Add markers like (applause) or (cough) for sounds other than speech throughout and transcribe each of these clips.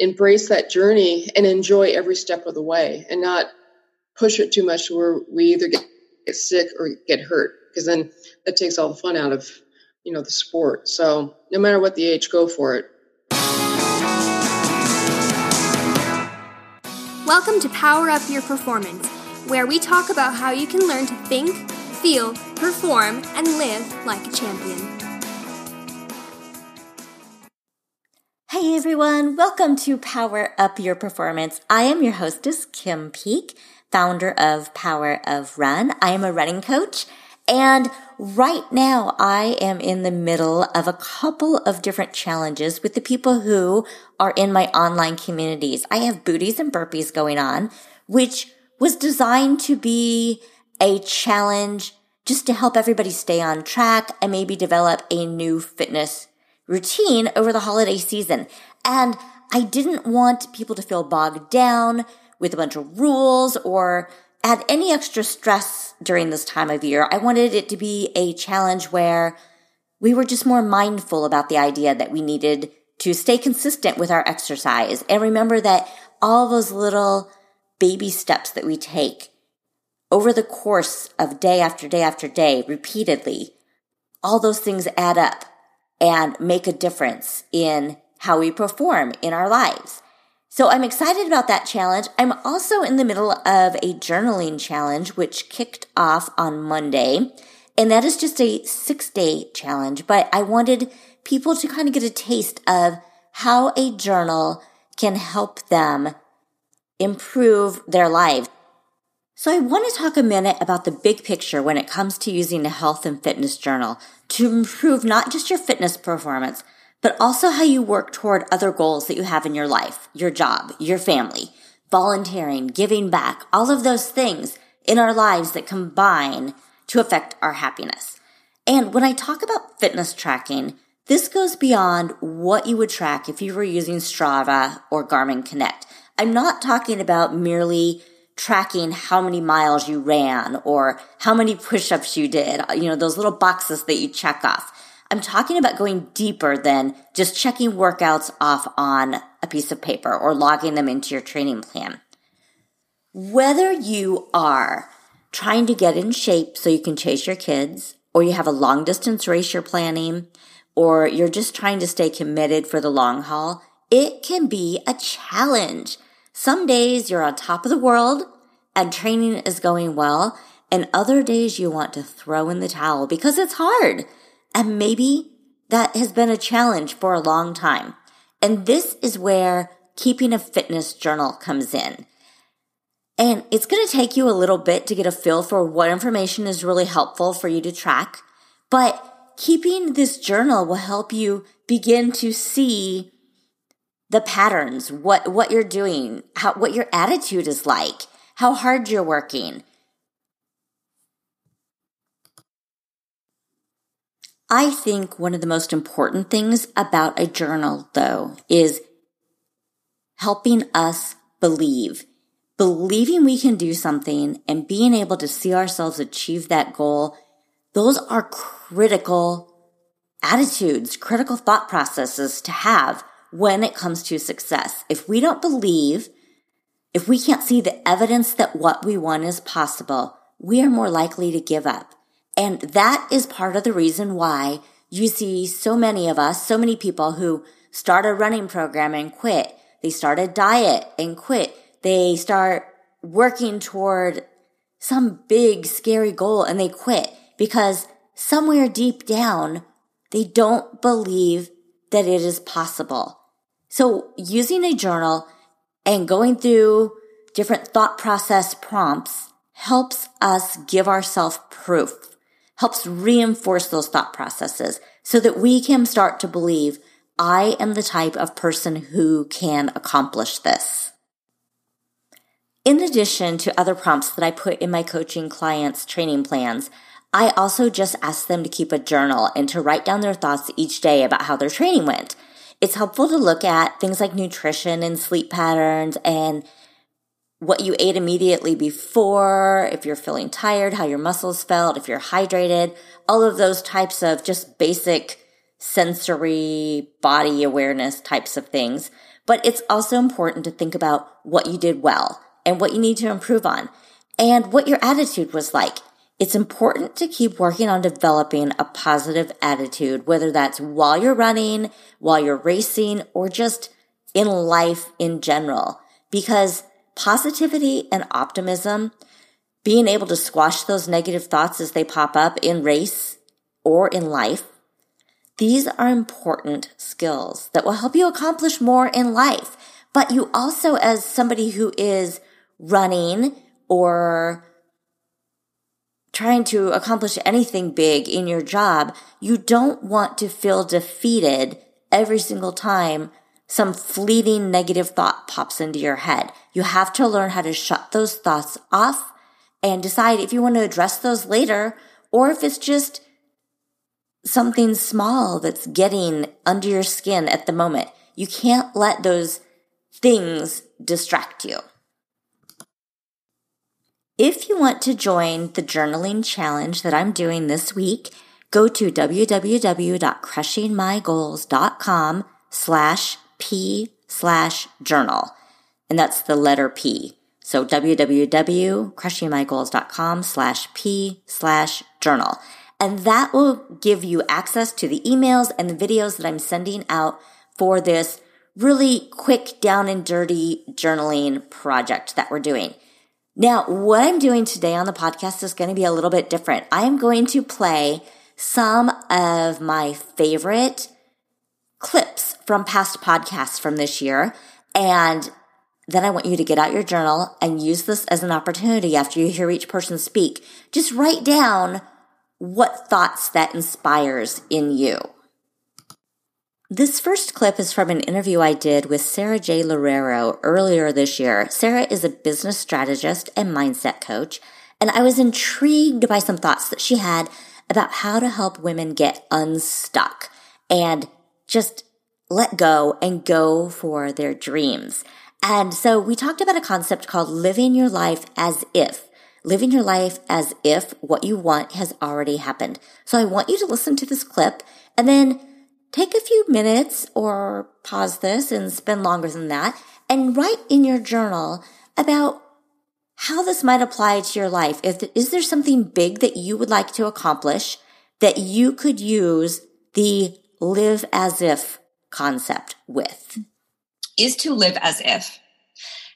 embrace that journey and enjoy every step of the way and not push it too much where we either get, get sick or get hurt because then that takes all the fun out of you know the sport. So no matter what the age go for it. Welcome to power up your performance where we talk about how you can learn to think feel perform and live like a champion Hey everyone, welcome to Power Up Your Performance. I am your hostess, Kim Peek, founder of Power of Run. I am a running coach and right now I am in the middle of a couple of different challenges with the people who are in my online communities. I have booties and burpees going on, which was designed to be a challenge just to help everybody stay on track and maybe develop a new fitness routine over the holiday season. And I didn't want people to feel bogged down with a bunch of rules or add any extra stress during this time of year. I wanted it to be a challenge where we were just more mindful about the idea that we needed to stay consistent with our exercise and remember that all those little baby steps that we take over the course of day after day after day repeatedly, all those things add up and make a difference in how we perform in our lives. So I'm excited about that challenge. I'm also in the middle of a journaling challenge, which kicked off on Monday. And that is just a six day challenge, but I wanted people to kind of get a taste of how a journal can help them improve their lives. So I want to talk a minute about the big picture when it comes to using a health and fitness journal to improve not just your fitness performance, but also how you work toward other goals that you have in your life, your job, your family, volunteering, giving back, all of those things in our lives that combine to affect our happiness. And when I talk about fitness tracking, this goes beyond what you would track if you were using Strava or Garmin Connect. I'm not talking about merely tracking how many miles you ran or how many push-ups you did, you know, those little boxes that you check off. I'm talking about going deeper than just checking workouts off on a piece of paper or logging them into your training plan. Whether you are trying to get in shape so you can chase your kids, or you have a long distance race you're planning, or you're just trying to stay committed for the long haul, it can be a challenge. Some days you're on top of the world and training is going well, and other days you want to throw in the towel because it's hard. And maybe that has been a challenge for a long time. And this is where keeping a fitness journal comes in. And it's going to take you a little bit to get a feel for what information is really helpful for you to track. But keeping this journal will help you begin to see the patterns, what, what you're doing, how, what your attitude is like, how hard you're working. I think one of the most important things about a journal, though, is helping us believe. Believing we can do something and being able to see ourselves achieve that goal, those are critical attitudes, critical thought processes to have when it comes to success. If we don't believe, if we can't see the evidence that what we want is possible, we are more likely to give up. And that is part of the reason why you see so many of us, so many people who start a running program and quit. They start a diet and quit. They start working toward some big scary goal and they quit because somewhere deep down, they don't believe that it is possible. So using a journal and going through different thought process prompts helps us give ourselves proof, helps reinforce those thought processes so that we can start to believe I am the type of person who can accomplish this. In addition to other prompts that I put in my coaching clients' training plans, I also just ask them to keep a journal and to write down their thoughts each day about how their training went it's helpful to look at things like nutrition and sleep patterns and what you ate immediately before, if you're feeling tired, how your muscles felt, if you're hydrated, all of those types of just basic sensory body awareness types of things. but it's also important to think about what you did well and what you need to improve on and what your attitude was like. It's important to keep working on developing a positive attitude, whether that's while you're running, while you're racing, or just in life in general, because positivity and optimism, being able to squash those negative thoughts as they pop up in race or in life, these are important skills that will help you accomplish more in life. But you also, as somebody who is running or trying to accomplish anything big in your job, you don't want to feel defeated every single time some fleeting negative thought pops into your head. You have to learn how to shut those thoughts off and decide if you want to address those later or if it's just something small that's getting under your skin at the moment. You can't let those things distract you. If you want to join the journaling challenge that I'm doing this week, go to www.crushingmygoals.com slash P slash journal. And that's the letter P. So www.crushingmygoals.com slash P slash journal. And that will give you access to the emails and the videos that I'm sending out for this really quick down and dirty journaling project that we're doing. Now, what I'm doing today on the podcast is going to be a little bit different. I am going to play some of my favorite clips from past podcasts from this year. And then I want you to get out your journal and use this as an opportunity after you hear each person speak. Just write down what thoughts that inspires in you. This first clip is from an interview I did with Sarah J. Loureiro earlier this year. Sarah is a business strategist and mindset coach, and I was intrigued by some thoughts that she had about how to help women get unstuck and just let go and go for their dreams. And so we talked about a concept called living your life as if. Living your life as if what you want has already happened. So I want you to listen to this clip and then take a few minutes or pause this and spend longer than that and write in your journal about how this might apply to your life. If is there something big that you would like to accomplish that you could use the live as if concept with? Is to live as if.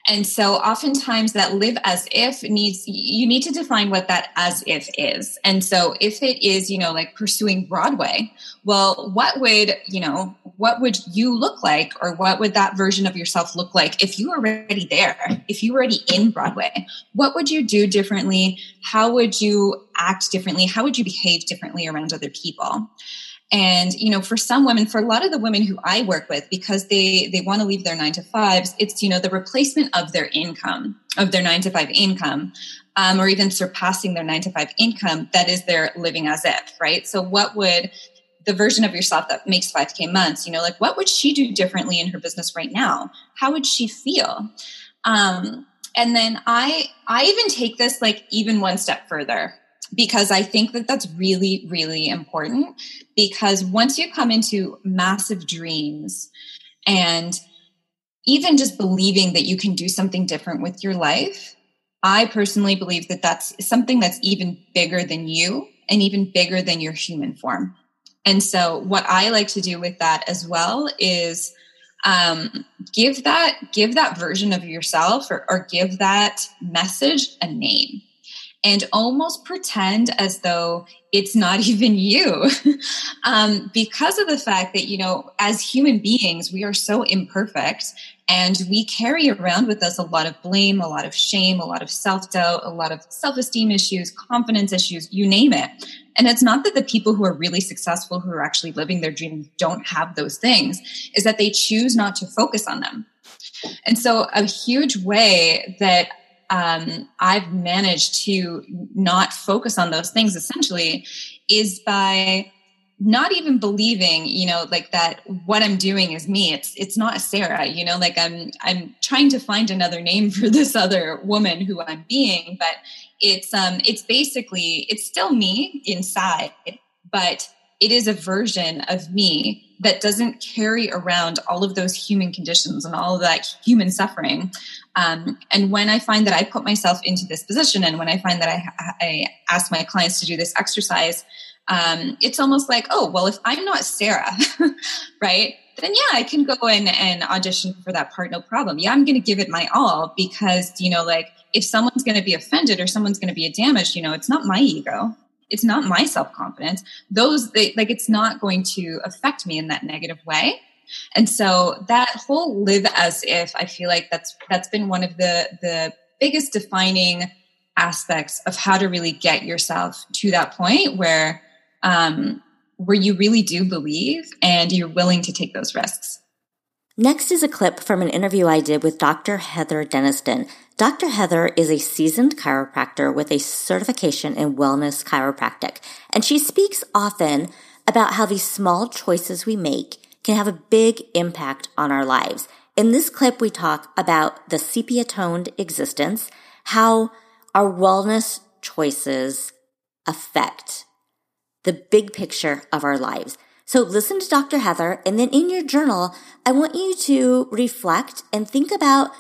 And so oftentimes that live as if needs, you need to define what that as if is. And so if it is, you know, like pursuing Broadway, well, what would, you know, what would you look like or what would that version of yourself look like if you were already there? If you were already in Broadway, what would you do differently? How would you act differently? How would you behave differently around other people? And you know for some women for a lot of the women who i work with because they they want to leave their nine to fives it's you know the replacement of their income of their nine to five income um, or even surpassing their nine to five income that is their living as if right? So what would the version of yourself that makes 5k months you know like what would she do differently in her business right now? How would she feel? Um, and then i i even take this like even one step further because I think that that's really, really important. Because once you come into massive dreams and even just believing that you can do something different with your life, I personally believe that that's something that's even bigger than you and even bigger than your human form. And so, what I like to do with that as well is um, give that give that version of yourself or, or give that message a name and almost pretend as though it's not (laughs) even you. Um, because of the fact that you know as human beings we are so imperfect and we carry around with us a lot of blame a lot of shame a lot of self-doubt a lot of self-esteem issues confidence issues you name it. And it's not that the people who are really successful who are actually living their dreams don't have those things is that they choose not to focus on them. And so a huge way that um, I've managed to not focus on those things essentially is by not even believing you know like that what i'm doing is me. It's it's not sarah you know like i'm i'm trying to find another name for this (laughs) other woman who i'm being but it's um it's basically it's still me inside but it is a version of me that doesn't carry around all of those human conditions and all of that human suffering. Um, and when I find that I put myself into this position, and when I find that I, I ask my clients to do this exercise, um, it's almost like, oh, well, if I'm not Sarah, (laughs) right, then yeah, I can go in and audition for that part, no problem. Yeah, I'm going to give it my all because, you know, like if someone's going to be offended or someone's going to be damaged, you know, it's not my ego. It's not my self confidence. Those, they, like, it's not going to affect me in that negative way. And so that whole live as if, I feel like that's, that's been one of the, the biggest defining aspects of how to really get yourself to that point where, um, where you really do believe and you're willing to take those risks. Next is a clip from an interview I did with Dr. Heather Denniston. Dr. Heather is a seasoned chiropractor with a certification in wellness chiropractic, and she speaks often about how these small choices we make can have a big impact on our lives. In this clip, we talk about the sepia toned existence, how our wellness choices affect the big picture of our lives. So listen to Dr. Heather and then in your journal, I want you to reflect and think about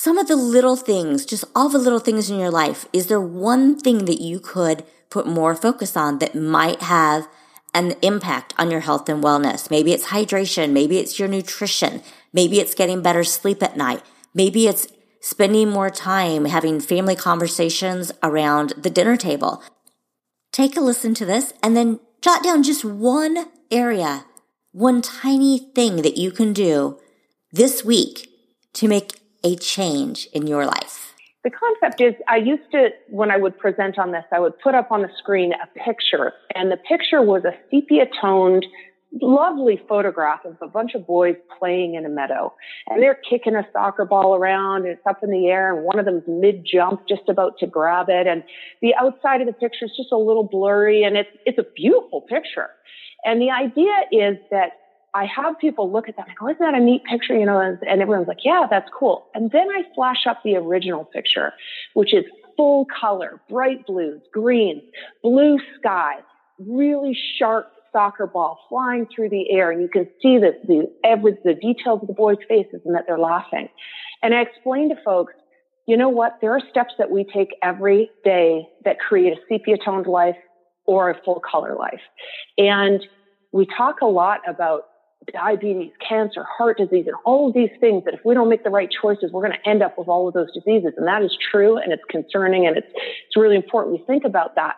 some of the little things, just all the little things in your life. Is there one thing that you could put more focus on that might have an impact on your health and wellness? Maybe it's hydration. Maybe it's your nutrition. Maybe it's getting better sleep at night. Maybe it's spending more time having family conversations around the dinner table take a listen to this and then jot down just one area, one tiny thing that you can do this week to make a change in your life. The concept is I used to, when I would present on this, I would put up on the screen a picture, and the picture was a sepia toned lovely photograph of a bunch of boys playing in a meadow. And they're kicking a soccer ball around and it's up in the air and one of them's mid jump just about to grab it. And the outside of the picture is just a little blurry and it's it's a beautiful picture. And the idea is that I have people look at that and go, oh, isn't that a neat picture? You know, and, everyone's like, yeah, that's cool. And then I flash up the original picture, which is full color, bright blues, greens, blue sky, really sharp soccer ball flying through the air and you can see the, the, every, the details of the boys' faces and that they're laughing. And I explain to folks, you know what? There are steps that we take every day that create a sepia toned life or a full color life. And we talk a lot about diabetes, cancer, heart disease, and all of these things that if we don't make the right choices, we're going to end up with all of those diseases. And that is true and it's concerning and it's, it's really important we think about that.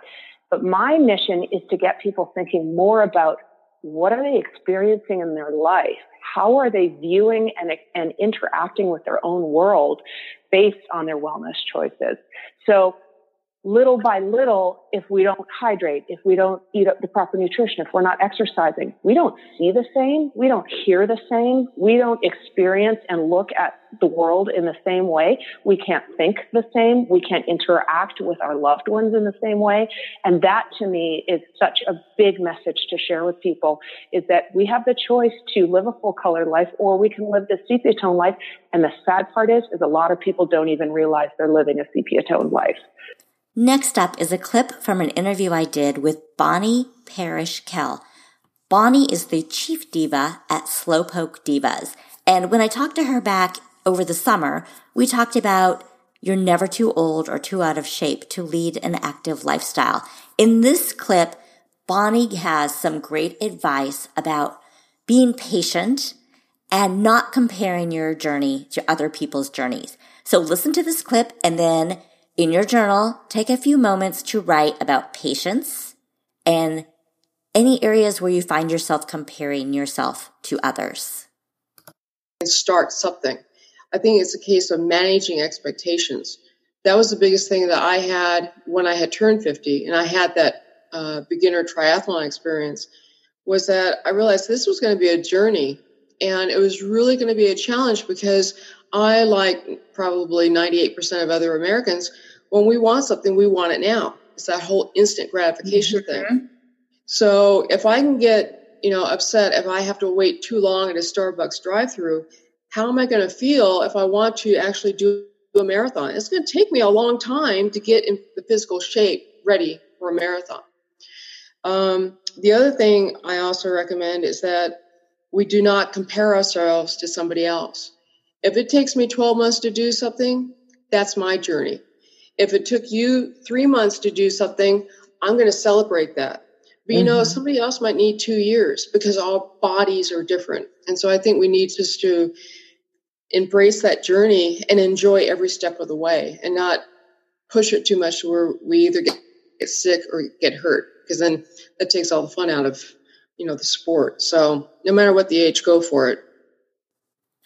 But my mission is to get people thinking more about what are they experiencing in their life? How are they viewing and, and interacting with their own world based on their wellness choices? So little by little, if we don't hydrate, if we don't eat up the proper nutrition, if we're not exercising, we don't see the same. We don't hear the same. We don't experience and look at the world in the same way. We can't think the same. We can't interact with our loved ones in the same way. And that to me is such a big message to share with people is that we have the choice to live a full color life or we can live the sepia tone life. And the sad part is, is a lot of people don't even realize they're living a sepia tone life. Next up is a clip from an interview I did with Bonnie Parrish Kell. Bonnie is the chief diva at Slowpoke Divas. And when I talked to her back over the summer, we talked about you're never too old or too out of shape to lead an active lifestyle. In this clip, Bonnie has some great advice about being patient and not comparing your journey to other people's journeys. So listen to this clip and then in your journal, take a few moments to write about patience and any areas where you find yourself comparing yourself to others. Start something. I think it's a case of managing expectations. That was the biggest thing that I had when I had turned 50 and I had that uh, beginner triathlon experience was that I realized this was going to be a journey and it was really going to be a challenge because I, like probably 98% of other Americans, when we want something, we want it now. It's that whole instant gratification mm-hmm. thing. So if I can get, you know, upset if I have to wait too long at a Starbucks drive through, how am I going to feel if I want to actually do a marathon? It's going to take me a long time to get in the physical shape ready for a marathon. Um, the other thing I also recommend is that we do not compare ourselves to somebody else. If it takes me 12 months to do something, that's my journey. If it took you three months to do something, I'm going to celebrate that. But you mm-hmm. know, somebody else might need two years because all bodies are different. And so I think we need just to embrace that journey and enjoy every step of the way and not push it too much where we either get, get sick or get hurt because then that takes all the fun out of you know the sport so no matter what the age go for it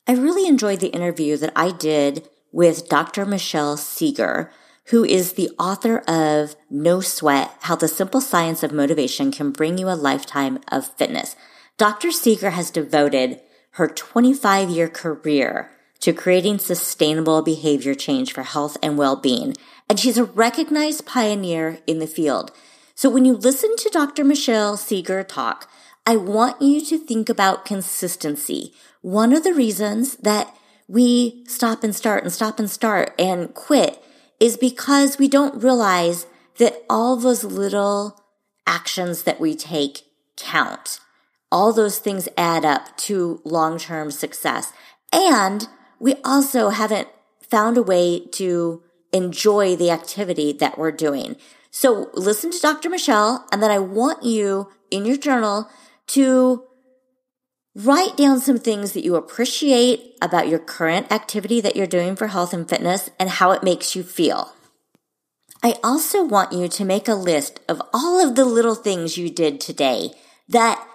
i really enjoyed the interview that i did with dr michelle Segar, who is the author of no sweat how the simple science of motivation can bring you a lifetime of fitness dr Segar has devoted her 25 year career to creating sustainable behavior change for health and well-being and she's a recognized pioneer in the field so when you listen to Dr. Michelle Segar talk, I want you to think about consistency. One of the reasons that we stop and start and stop and start and quit is because we don't realize that all those little actions that we take count. All those things add up to long-term success. And we also haven't found a way to enjoy the activity that we're doing. So listen to Dr. Michelle, and then I want you in your journal to write down some things that you appreciate about your current activity that you're doing for health and fitness and how it makes you feel. I also want you to make a list of all of the little things you did today that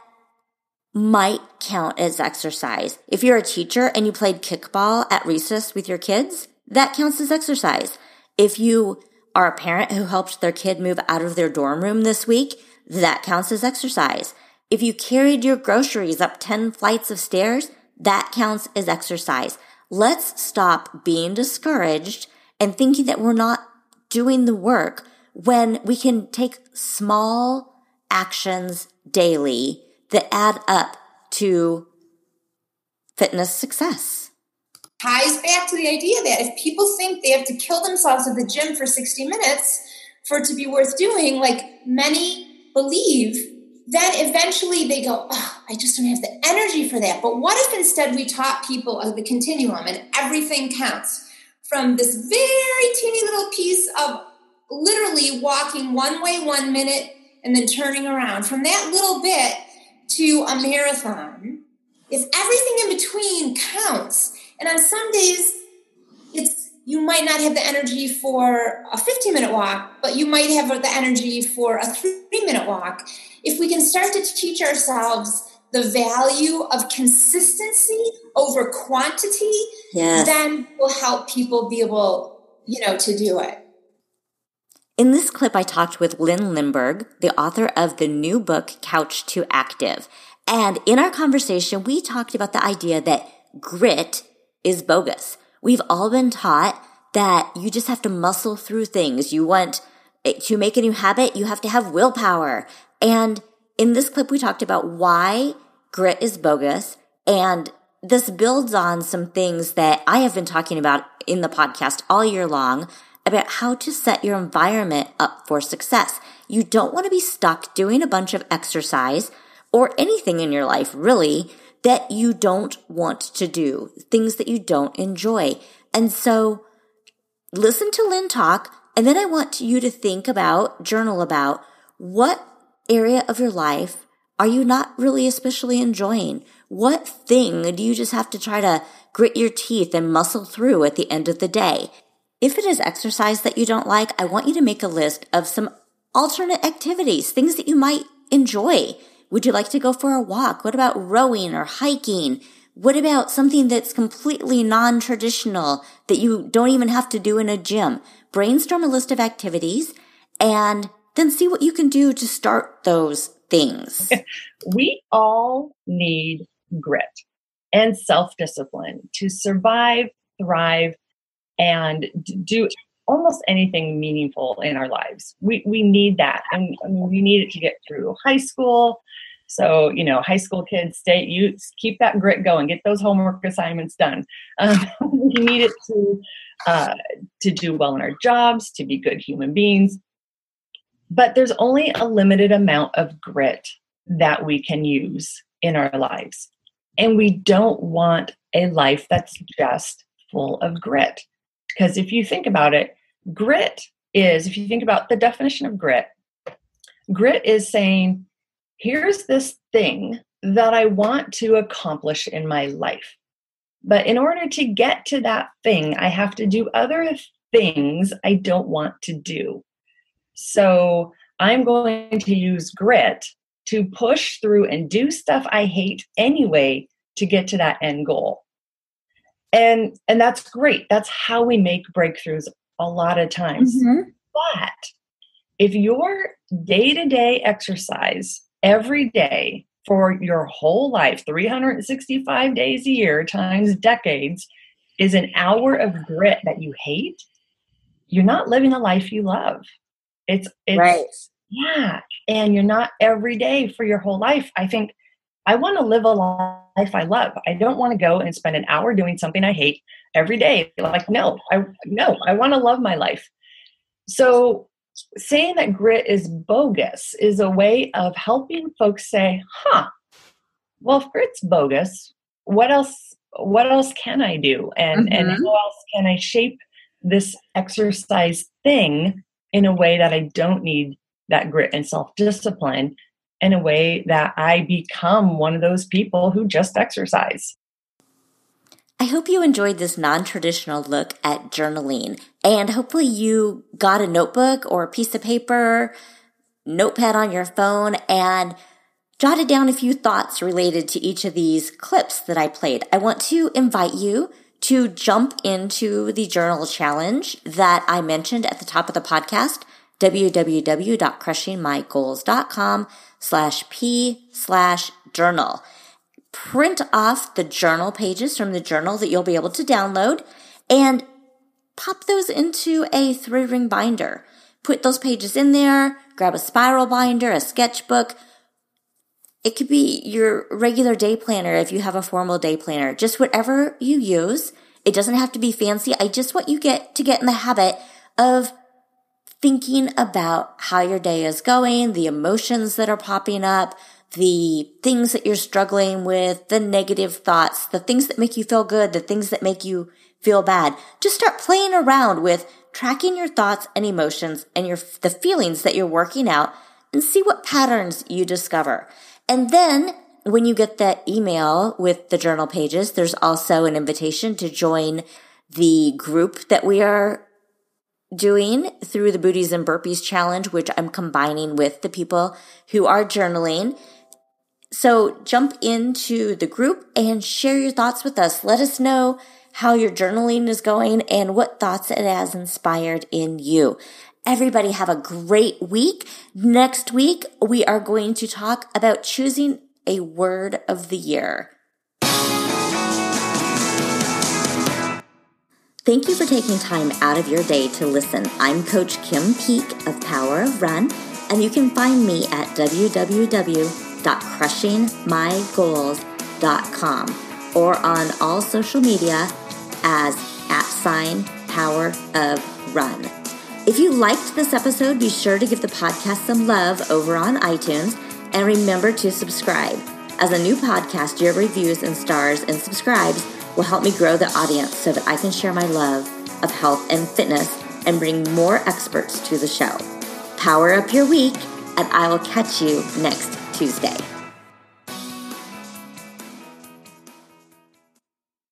might count as exercise. If you're a teacher and you played kickball at recess with your kids, that counts as exercise. If you are a parent who helped their kid move out of their dorm room this week, that counts as exercise. If you carried your groceries up 10 flights of stairs, that counts as exercise. Let's stop being discouraged and thinking that we're not doing the work when we can take small actions daily that add up to fitness success ties back to the idea that if people think they have to kill themselves at the gym for 60 minutes for it to be worth doing, like many believe, then eventually they go, oh, I just don't have the energy for that. But what if instead we taught people of the continuum and everything counts from this very teeny little piece of literally walking one way one minute and then turning around, from that little bit to a marathon, if everything in between counts, and on some days, it's you might not have the energy for a 15 minute walk, but you might have the energy for a three minute walk. If we can start to teach ourselves the value of consistency over quantity, yes. then will help people be able, you know, to do it. In this clip, I talked with Lynn Limburg, the author of the new book, Couch to Active. And in our conversation, we talked about the idea that grit is bogus. We've all been taught that you just have to muscle through things. You want eh, to make a new habit, you have to have willpower. And in this clip, we talked about why grit is bogus. And this builds on some things that I have been talking about in the podcast all year long about how to set your environment up for success. You don't want to be stuck doing a bunch of exercise or anything in your life, really, that you don't want to do, things that you don't enjoy. And so listen to Lynn talk. And then I want you to think about, journal about what area of your life are you not really especially enjoying? What thing do you just have to try to grit your teeth and muscle through at the end of the day? If it is exercise that you don't like, I want you to make a list of some alternate activities, things that you might enjoy would you like to go for a walk? What about rowing or hiking? What about something that's completely non-traditional that you don't even have to do in a gym? Brainstorm a list of activities and then see what you can do to start those things. (laughs) we all need grit and self-discipline to survive, thrive, and do almost anything meaningful in our lives. We we need that, and I mean, we need it to get through high school. So you know, high school kids, stay you keep that grit going, get those homework assignments done. Um, (laughs) we need it to uh, to do well in our jobs, to be good human beings. but there's only a limited amount of grit that we can use in our lives. And we don't want a life that's just full of grit. Because if you think about it, grit is, if you think about the definition of grit, grit is saying, here's this thing that I want to accomplish in my life. But in order to get to that thing, I have to do other things I don't want to do. So I'm going to use grit to push through and do stuff I hate anyway to get to that end goal. And and that's great. That's how we make breakthroughs a lot of times. Mm-hmm. But if your day-to-day exercise every day for your whole life, 365 days a year times decades, is an hour of grit that you hate, you're not living a life you love. It's, it's right. yeah, and you're not every day for your whole life. I think I want to live a life I love. I don't want to go and spend an hour doing something I hate every day. Like no, I no, I want to love my life. So saying that grit is bogus is a way of helping folks say, huh, well, if grit's bogus, what else what else can I do? And mm-hmm. and how else can I shape this exercise thing in a way that I don't need that grit and self-discipline in a way that I become one of those people who just exercise. I hope you enjoyed this non traditional look at journaling, and hopefully, you got a notebook or a piece of paper, notepad on your phone, and jotted down a few thoughts related to each of these clips that I played. I want to invite you to jump into the journal challenge that I mentioned at the top of the podcast, www.crushingmygoals.com slash p slash journal print off the journal pages from the journal that you'll be able to download and pop those into a three ring binder. Put those pages in there, grab a spiral binder, a sketchbook. It could be your regular day planner if you have a formal day planner, just whatever you use. It doesn't have to be fancy. I just want you get to get in the habit of thinking about how your day is going, the emotions that are popping up, the things that you're struggling with, the negative thoughts, the things that make you feel good, the things that make you feel bad. Just start playing around with tracking your thoughts and emotions and your, the feelings that you're working out and see what patterns you discover. And then when you get that email with the journal pages, there's also an invitation to join the group that we are doing through the Booties and Burpees challenge, which I'm combining with the people who are journaling. So jump into the group and share your thoughts with us. Let us know how your journaling is going and what thoughts it has inspired in you. Everybody have a great week. Next week, we are going to talk about choosing a word of the year. Thank you for taking time out of your day to listen. I'm Coach Kim Peek of Power of Run, and you can find me at www.crushingmygoals.com or on all social media as at sign power of run. If you liked this episode, be sure to give the podcast some love over on iTunes and remember to subscribe. As a new podcast, your reviews and stars and subscribes will help me grow the audience so that I can share my love of health and fitness and bring more experts to the show. Power up your week, and I will catch you next Tuesday.